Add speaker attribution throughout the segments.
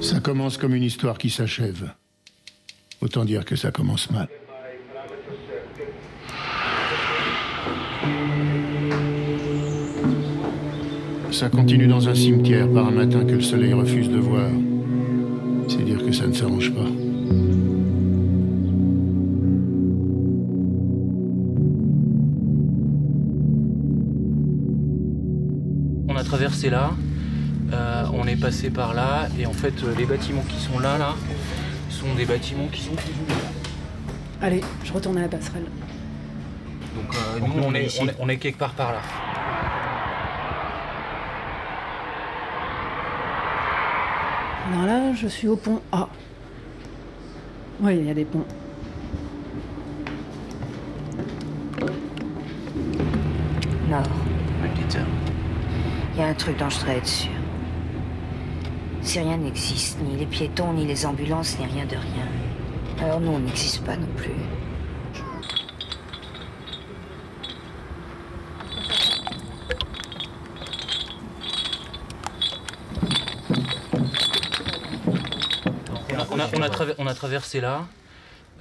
Speaker 1: Ça commence comme une histoire qui s'achève. Autant dire que ça commence mal. Ça continue dans un cimetière par un matin que le soleil refuse de voir. C'est dire que ça ne s'arrange pas.
Speaker 2: On a traversé là, euh, on est passé par là, et en fait, euh, les bâtiments qui sont là, là, sont des bâtiments qui sont plus ou moins là.
Speaker 3: Allez, je retourne à la passerelle.
Speaker 2: Donc, euh,
Speaker 4: Donc
Speaker 2: nous,
Speaker 4: nous,
Speaker 2: on
Speaker 4: on est
Speaker 2: est,
Speaker 4: ici.
Speaker 2: on est- on est quelque part par là.
Speaker 3: Alors là, je suis au pont A. Oui, il y a des ponts.
Speaker 5: Nord. Il y a un truc dont je voudrais être sûr. Si rien n'existe, ni les piétons, ni les ambulances, ni rien de rien, alors nous, on n'existe pas non plus.
Speaker 2: On a, on a traver- on a traversé là,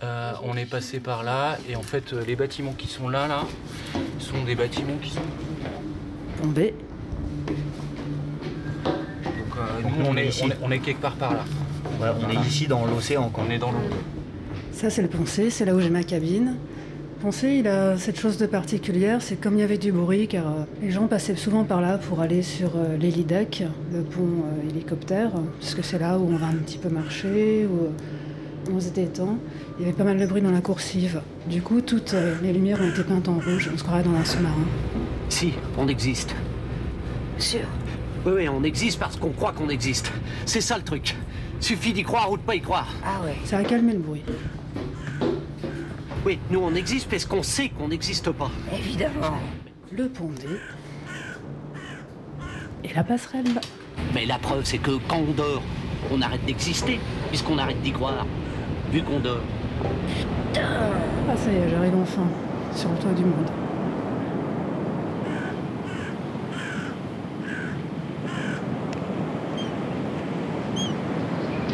Speaker 2: euh, on est passé par là, et en fait, euh, les bâtiments qui sont là, là, sont des bâtiments qui sont. Euh, nous, on est,
Speaker 4: ici.
Speaker 2: on est- on est quelque part par là.
Speaker 4: On est ici dans l'océan.
Speaker 2: On est dans l'eau.
Speaker 3: Ça, c'est le C, c'est là où j'ai ma cabine. C, il a cette chose de particulière, c'est comme il y avait du bruit, car euh, les gens passaient souvent par là pour aller sur euh, l'hélideck, le pont euh, hélicoptère, parce que c'est là où on va un petit peu marcher, où on se détend. Il y avait pas mal de bruit dans la coursive. Du coup, toutes euh, les lumières ont été peintes en rouge, on se croirait dans un sous-marin.
Speaker 6: Si, on existe.
Speaker 5: Sûr.
Speaker 6: Oui, oui, on existe parce qu'on croit qu'on existe. C'est ça le truc. Suffit d'y croire ou de pas y croire.
Speaker 5: Ah ouais.
Speaker 3: Ça a calmé le bruit.
Speaker 6: Oui, nous on existe parce qu'on sait qu'on n'existe pas.
Speaker 5: Évidemment.
Speaker 3: Le pont D. Et la passerelle.
Speaker 6: Mais la preuve, c'est que quand on dort, on arrête d'exister, puisqu'on arrête d'y croire. Vu qu'on dort.
Speaker 3: Ah, ça y est, j'arrive enfin sur le toit du monde.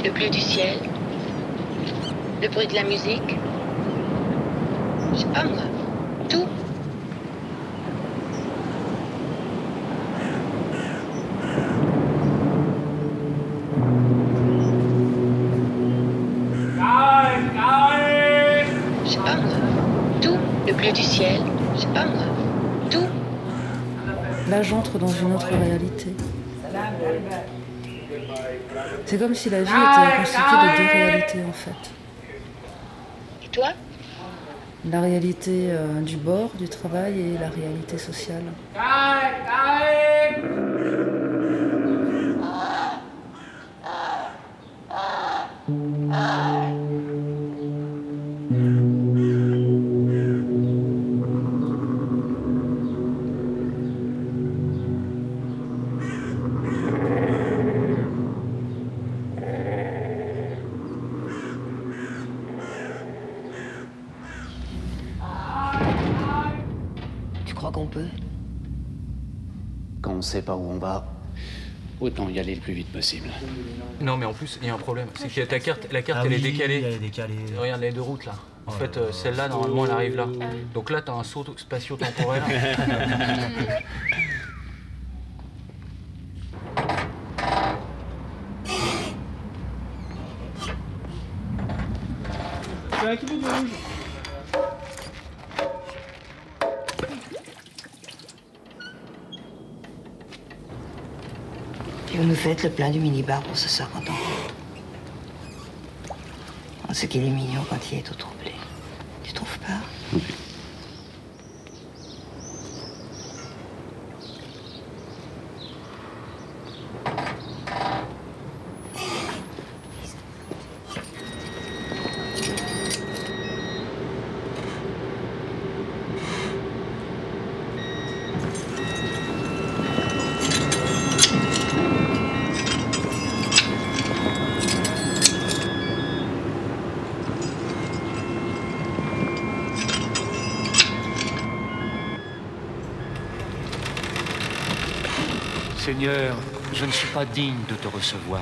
Speaker 7: Le bleu du ciel. Le bruit de la musique. Je sais pas moi. Tout. Je sais pas moi. Tout. Le bleu du ciel. Je sais pas moi. Tout.
Speaker 3: Là, j'entre dans une autre réalité. C'est comme si la vie était constituée de deux réalités, en fait.
Speaker 7: Et toi
Speaker 3: La réalité euh, du bord, du travail, et la réalité sociale.
Speaker 5: Tu
Speaker 6: sait pas où on va, autant y aller le plus vite possible.
Speaker 2: Non, mais en plus, il y a un problème. C'est que ta carte, la carte,
Speaker 4: Ah
Speaker 2: elle est
Speaker 4: oui,
Speaker 2: décalée.
Speaker 4: Elle est décalée.
Speaker 2: Regarde les deux routes là. En fait, euh, celle-là, normalement, elle arrive là. Donc là, t'as un saut spatio-temporel.
Speaker 5: Et vous nous faites le plein du minibar pour ce soir quand on rentre. Ce qu'il est mignon quand il est tout troublé. Tu trouves pas?
Speaker 8: Seigneur,
Speaker 9: Je ne suis pas digne de te recevoir.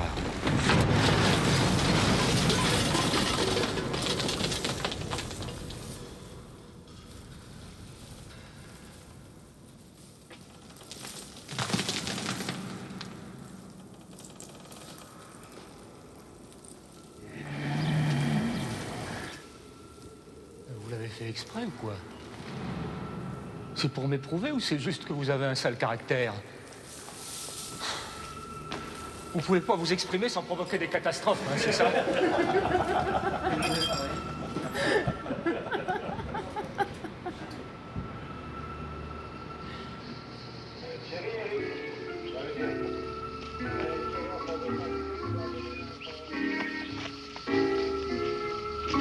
Speaker 10: Vous l'avez fait exprès ou quoi? C'est pour m'éprouver ou c'est juste que vous avez un sale caractère? Vous pouvez pas vous exprimer sans provoquer des catastrophes, hein, c'est ça?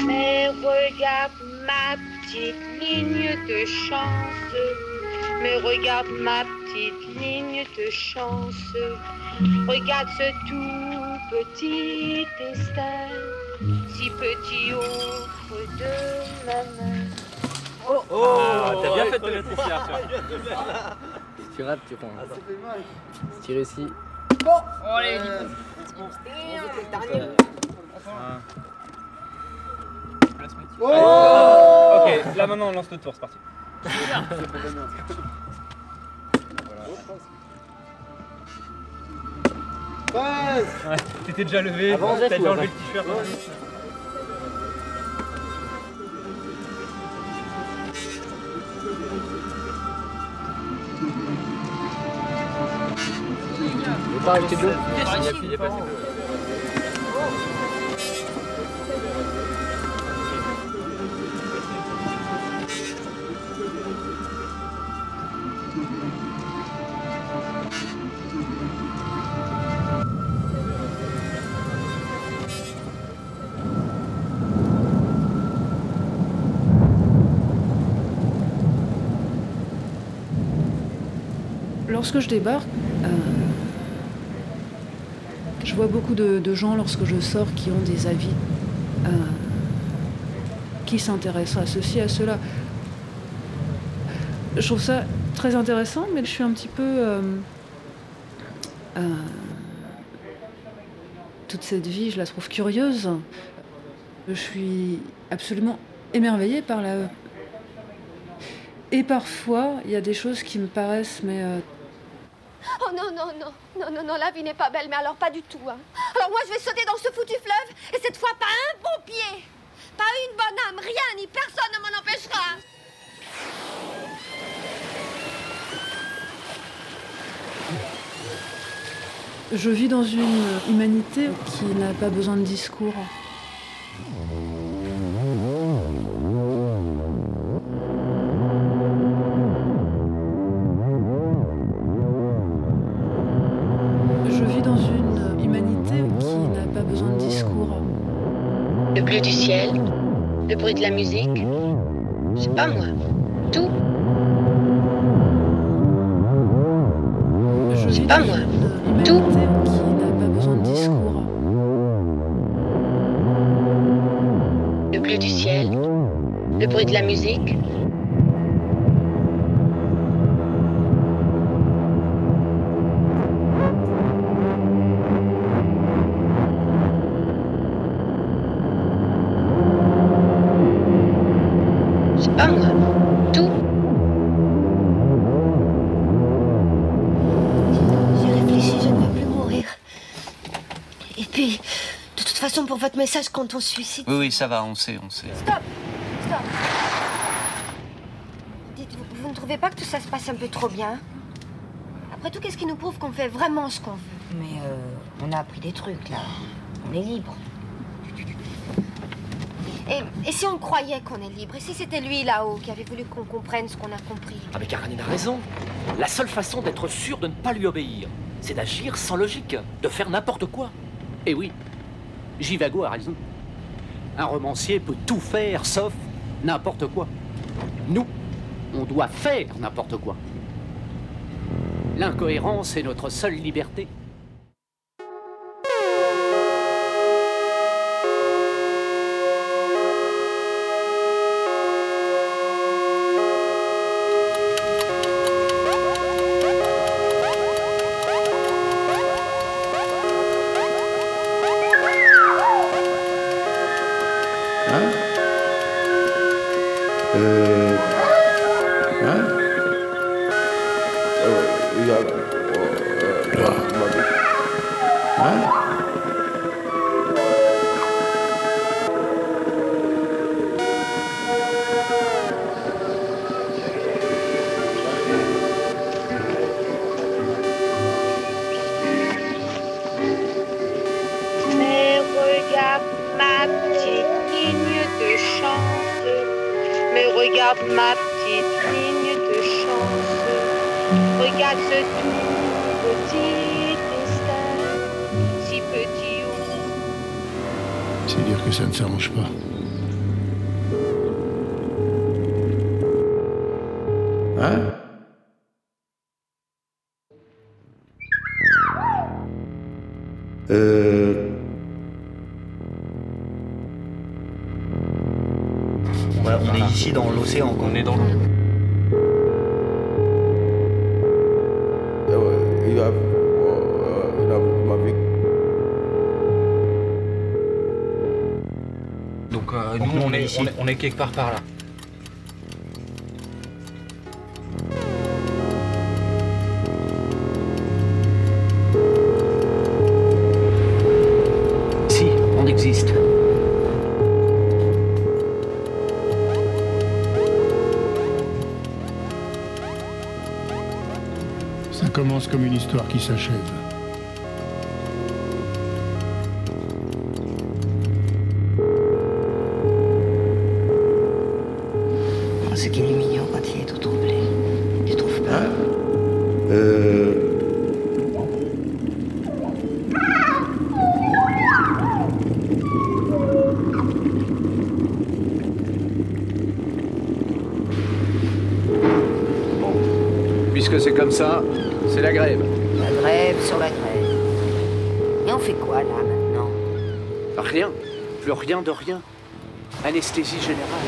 Speaker 11: Mais regarde ma petite ligne de chance. Mais regarde ma petite ligne de chance. Regarde ce tout petit destin, si petit au creux de ma main.
Speaker 12: Oh, t'as bien fait de te mettre ici, Arthur. Si tu rates, tu prends. Si tu réussis.
Speaker 13: Oh, allez,
Speaker 12: Oh ok, là maintenant on lance le tour, c'est parti. Ouais, t'étais déjà levé,
Speaker 13: Avant,
Speaker 12: t'as déjà enlevé le t-shirt.
Speaker 13: Pas arrêté de l'eau
Speaker 12: Il est passé de
Speaker 14: Lorsque je débarque, euh, je vois beaucoup de, gens lorsque je sors qui ont des avis, euh, qui s'intéressent à ceci, à cela. Je trouve ça très intéressant, mais je suis un petit peu... euh, toute cette vie, je la trouve curieuse. Je suis absolument émerveillée par la... Et parfois, il y a des choses qui me paraissent, mais
Speaker 15: Oh non, non, non, non, non, non, la vie n'est pas belle, mais alors pas du tout. Hein. Alors moi, je vais sauter dans ce foutu fleuve, et cette fois, pas un bon pied, pas une bonne âme, rien, ni personne ne m'en empêchera.
Speaker 14: Je vis dans une humanité qui n'a pas besoin de discours.
Speaker 11: Bleu du ciel, le bruit de la musique. Je sais pas moi. Tout.
Speaker 14: Je
Speaker 11: sais pas moi. Tout.
Speaker 14: qui n'a pas besoin de discours.
Speaker 11: Le bleu du ciel, le bruit de la musique. Tout.
Speaker 15: J'ai réfléchi, je ne veux plus mourir. Et puis, de toute façon, pour votre message, quand on se suicide.
Speaker 9: Oui, oui, ça va, on sait, on sait.
Speaker 15: Stop Stop Dites-vous, vous ne trouvez pas que tout ça se passe un peu trop bien Après tout, qu'est-ce qui nous prouve qu'on fait vraiment ce qu'on veut
Speaker 5: Mais euh, on a appris des trucs là. On est libre.
Speaker 15: Et, et si on croyait qu'on est libre Et si c'était lui là-haut qui avait voulu qu'on comprenne ce qu'on a compris?
Speaker 6: Ah mais Karanine a raison. La seule façon d'être sûr de ne pas lui obéir, c'est d'agir sans logique, de faire n'importe quoi. Et oui, Jivago a raison. Un romancier peut tout faire sauf n'importe quoi. Nous, on doit faire n'importe quoi. L'incohérence est notre seule liberté.
Speaker 1: C'est dire que ça ne s'arrange pas.
Speaker 16: Hein Euh...
Speaker 4: Ouais, on est ici dans l'océan.
Speaker 2: On est dans l'eau. On
Speaker 4: on est
Speaker 2: est,
Speaker 4: ici.
Speaker 2: on est- on est quelque part par là.
Speaker 6: Si, on existe.
Speaker 1: Ça commence comme une histoire qui s'achève.
Speaker 6: Puisque c'est comme ça, c'est la grève.
Speaker 5: La grève sur la grève. Et on fait quoi là maintenant?
Speaker 6: Rien. Plus rien de rien. Anesthésie générale.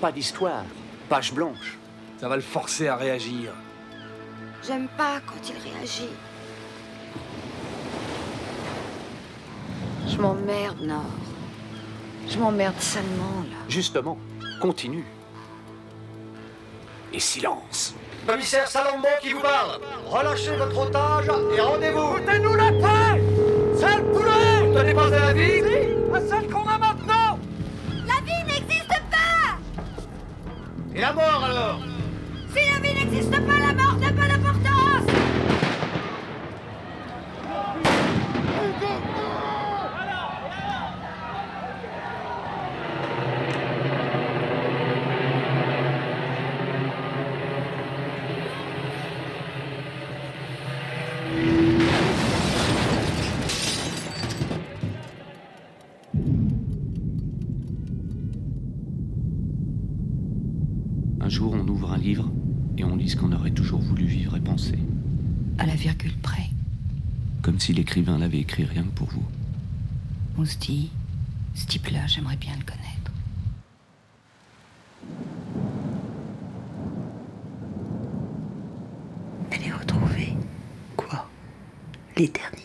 Speaker 6: Pas d'histoire. Page blanche.
Speaker 17: Ça va le forcer à réagir.
Speaker 15: J'aime pas quand il réagit.
Speaker 5: Je m'emmerde, Nord. Je m'emmerde salement là.
Speaker 6: Justement, continue. Et silence.
Speaker 8: Commissaire Salombo qui vous parle. Relâchez votre otage et rendez-vous. Foutez-nous la paix Sale poulet Vous tenez pas à la vie À celle qu'on a maintenant
Speaker 15: La vie n'existe pas
Speaker 8: Et la mort alors?
Speaker 9: Un jour, on ouvre un livre et on lit ce qu'on aurait toujours voulu vivre et penser.
Speaker 5: À la virgule près.
Speaker 9: Comme si l'écrivain l'avait écrit rien que pour vous.
Speaker 5: On se dit, ce type-là, j'aimerais bien le connaître. Elle est retrouvée. Quoi? L'éternité.